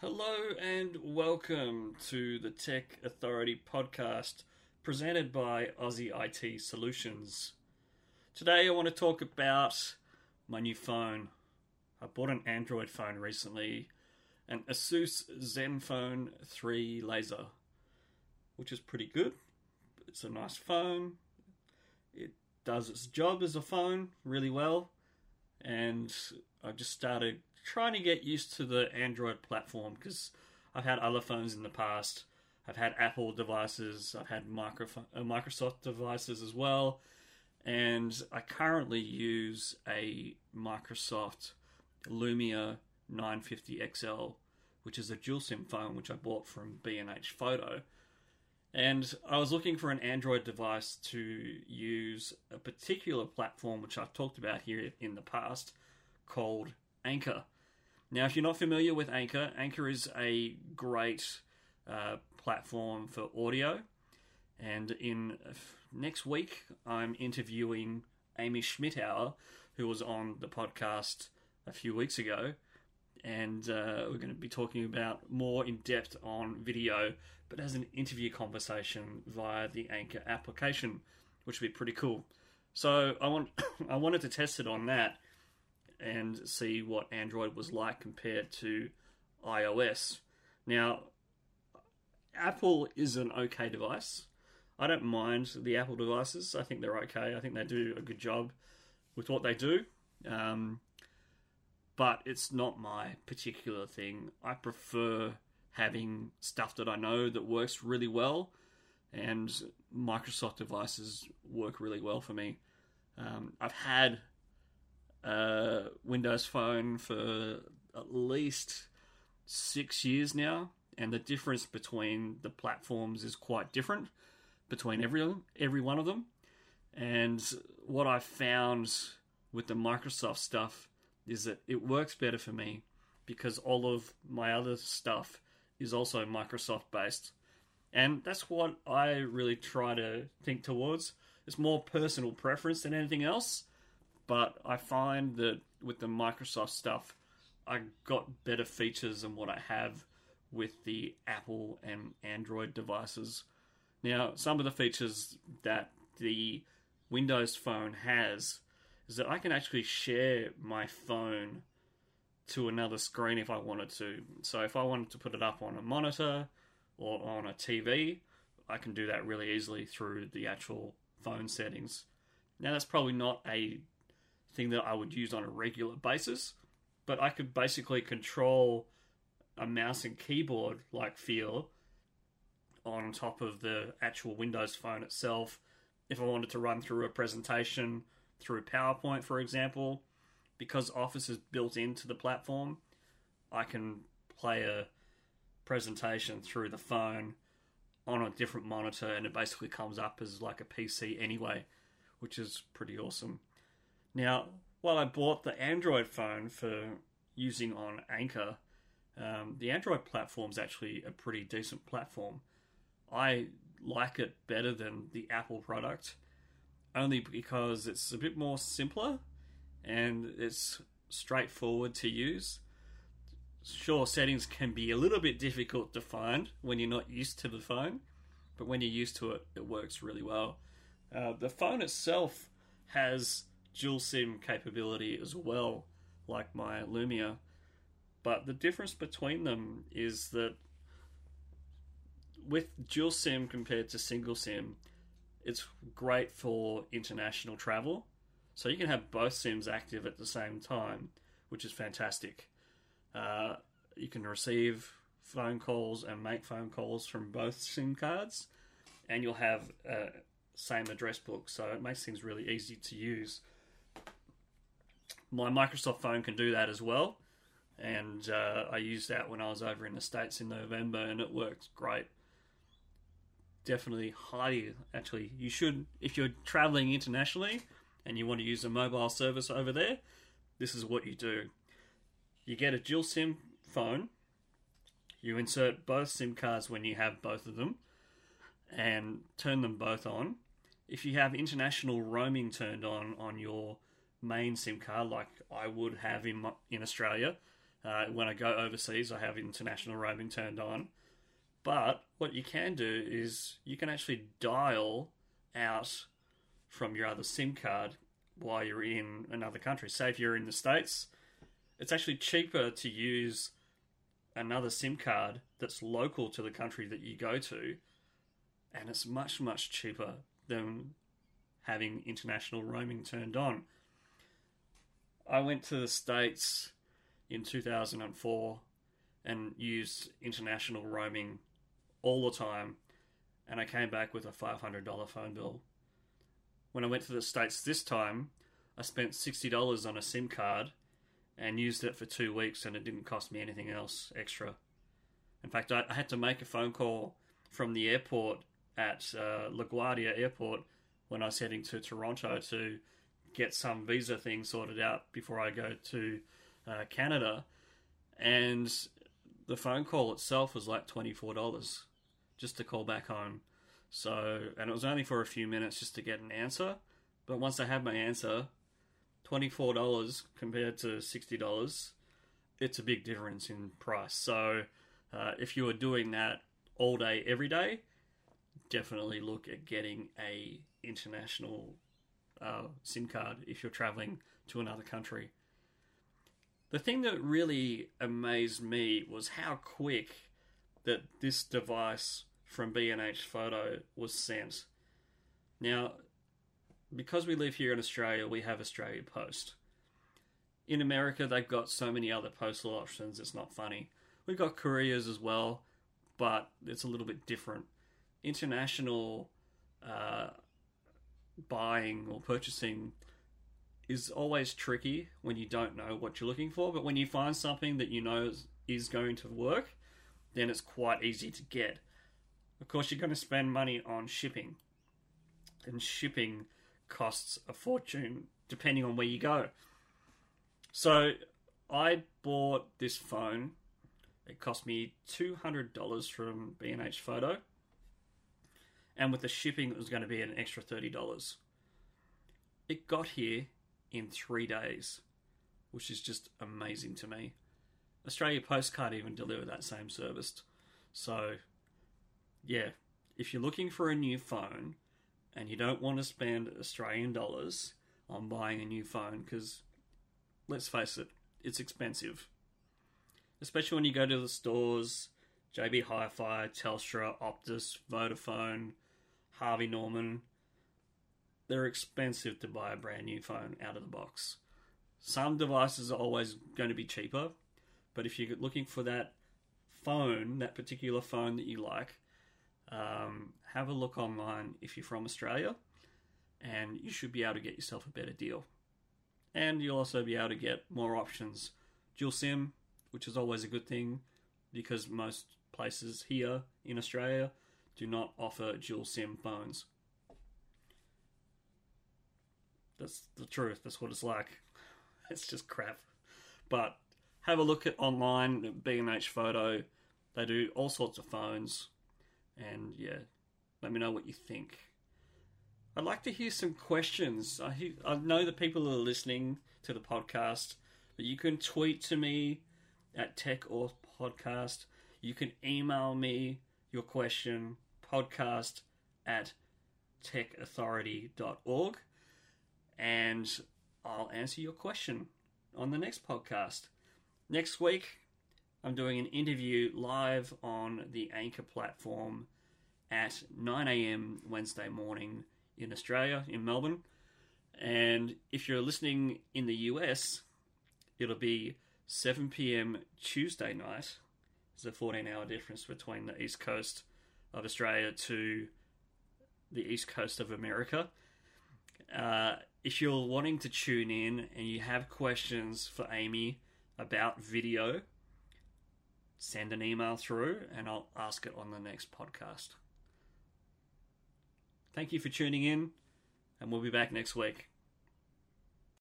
Hello and welcome to the Tech Authority podcast presented by Aussie IT Solutions. Today I want to talk about my new phone. I bought an Android phone recently, an Asus ZenFone 3 Laser, which is pretty good. It's a nice phone. It does its job as a phone really well, and I've just started trying to get used to the Android platform because I've had other phones in the past. I've had Apple devices, I've had micro- uh, Microsoft devices as well, and I currently use a Microsoft Lumia 950 XL, which is a dual SIM phone which I bought from B&H Photo. And I was looking for an Android device to use a particular platform which I've talked about here in the past called Anchor. Now, if you're not familiar with Anchor, Anchor is a great uh, platform for audio. And in next week, I'm interviewing Amy Schmittauer, who was on the podcast a few weeks ago. And uh, we're going to be talking about more in depth on video, but as an interview conversation via the Anchor application, which would be pretty cool. So I want I wanted to test it on that and see what Android was like compared to iOS. Now, Apple is an okay device. I don't mind the Apple devices. I think they're okay. I think they do a good job with what they do. Um, but it's not my particular thing. I prefer having stuff that I know that works really well, and Microsoft devices work really well for me. Um, I've had uh, Windows Phone for at least six years now, and the difference between the platforms is quite different between every every one of them. And what I found with the Microsoft stuff is that it works better for me because all of my other stuff is also Microsoft based. And that's what I really try to think towards. It's more personal preference than anything else. But I find that with the Microsoft stuff, I got better features than what I have with the Apple and Android devices. Now, some of the features that the Windows phone has is that I can actually share my phone to another screen if I wanted to. So, if I wanted to put it up on a monitor or on a TV, I can do that really easily through the actual phone settings. Now, that's probably not a thing that I would use on a regular basis, but I could basically control a mouse and keyboard like feel on top of the actual Windows phone itself. If I wanted to run through a presentation through PowerPoint, for example, because Office is built into the platform, I can play a presentation through the phone on a different monitor and it basically comes up as like a PC anyway, which is pretty awesome. Now, while I bought the Android phone for using on Anchor, um, the Android platform is actually a pretty decent platform. I like it better than the Apple product, only because it's a bit more simpler and it's straightforward to use. Sure, settings can be a little bit difficult to find when you're not used to the phone, but when you're used to it, it works really well. Uh, the phone itself has dual SIM capability as well, like my Lumia. But the difference between them is that with dual SIM compared to single SIM, it's great for international travel. So you can have both SIMs active at the same time, which is fantastic. Uh, you can receive phone calls and make phone calls from both SIM cards, and you'll have uh, same address book, so it makes things really easy to use my Microsoft phone can do that as well. And uh, I used that when I was over in the States in November, and it works great. Definitely, highly, actually, you should, if you're traveling internationally and you want to use a mobile service over there, this is what you do. You get a dual SIM phone, you insert both SIM cards when you have both of them, and turn them both on. If you have international roaming turned on on your main SIM card, like I would have in in Australia, Uh, when I go overseas, I have international roaming turned on. But what you can do is you can actually dial out from your other SIM card while you're in another country. Say if you're in the States, it's actually cheaper to use another SIM card that's local to the country that you go to, and it's much, much cheaper than having international roaming turned on. I went to the States in 2004 and used international roaming all the time, and I came back with a $500 phone bill. When I went to the States this time, I spent $60 on a SIM card and used it for two weeks, and it didn't cost me anything else extra. In fact, I, had to make a phone call from the airport at uh, LaGuardia Airport when I was heading to Toronto to get some visa thing sorted out before I go to uh, Canada. And the phone call itself was like $24 just to call back home. So, and it was only for a few minutes just to get an answer. But once I had my answer, $24 compared to $60, it's a big difference in price. So, uh, if you are doing that all day, every day, definitely look at getting a international uh, SIM card if you're traveling to another country. The thing that really amazed me was how quick that this device from B&H Photo was sent. Now, because we live here in Australia, we have Australia Post. In America, they've got so many other postal options, it's not funny. We've got couriers as well, but it's a little bit different. International uh, buying or purchasing is always tricky when you don't know what you're looking for, but when you find something that you know is going to work, then it's quite easy to get. Of course, you're going to spend money on shipping, and shipping costs a fortune depending on where you go. So, I bought this phone. It cost me $200 from B&H Photo. And with the shipping, it was going to be an extra $30. It got here in three days, which is just amazing to me. Australia Post can't even deliver that same service. So, yeah, if you're looking for a new phone and you don't want to spend Australian dollars on buying a new phone, because let's face it, it's expensive. Especially when you go to the stores, JB Hi Fi, Telstra, Optus, Vodafone, Harvey Norman. They're expensive to buy a brand new phone out of the box. Some devices are always going to be cheaper, but if you're looking for that phone, that particular phone that you like, um, have a look online if you're from Australia, and you should be able to get yourself a better deal. And you'll also be able to get more options. Dual SIM, which is always a good thing because most places here in Australia do not offer dual SIM phones. That's the truth. That's what it's like. It's just crap. But have a look at online B&H Photo. They do all sorts of phones, and yeah, let me know what you think. I'd like to hear some questions. I, hear, I know that people are listening to the podcast, but you can tweet to me at Tech or Podcast. You can email me your question podcast at techauthority.org and I'll answer your question on the next podcast. Next week, I'm doing an interview live on the Anchor platform at 9 a.m. Wednesday morning in Australia, in Melbourne. And if you're listening in the US, it'll be 7 p.m. Tuesday night. There's a 14 hour difference between the East Coast of Australia to the east coast of America. Uh, if you're wanting to tune in and you have questions for Amy about video, send an email through and I'll ask it on the next podcast. Thank you for tuning in, and we'll be back next week.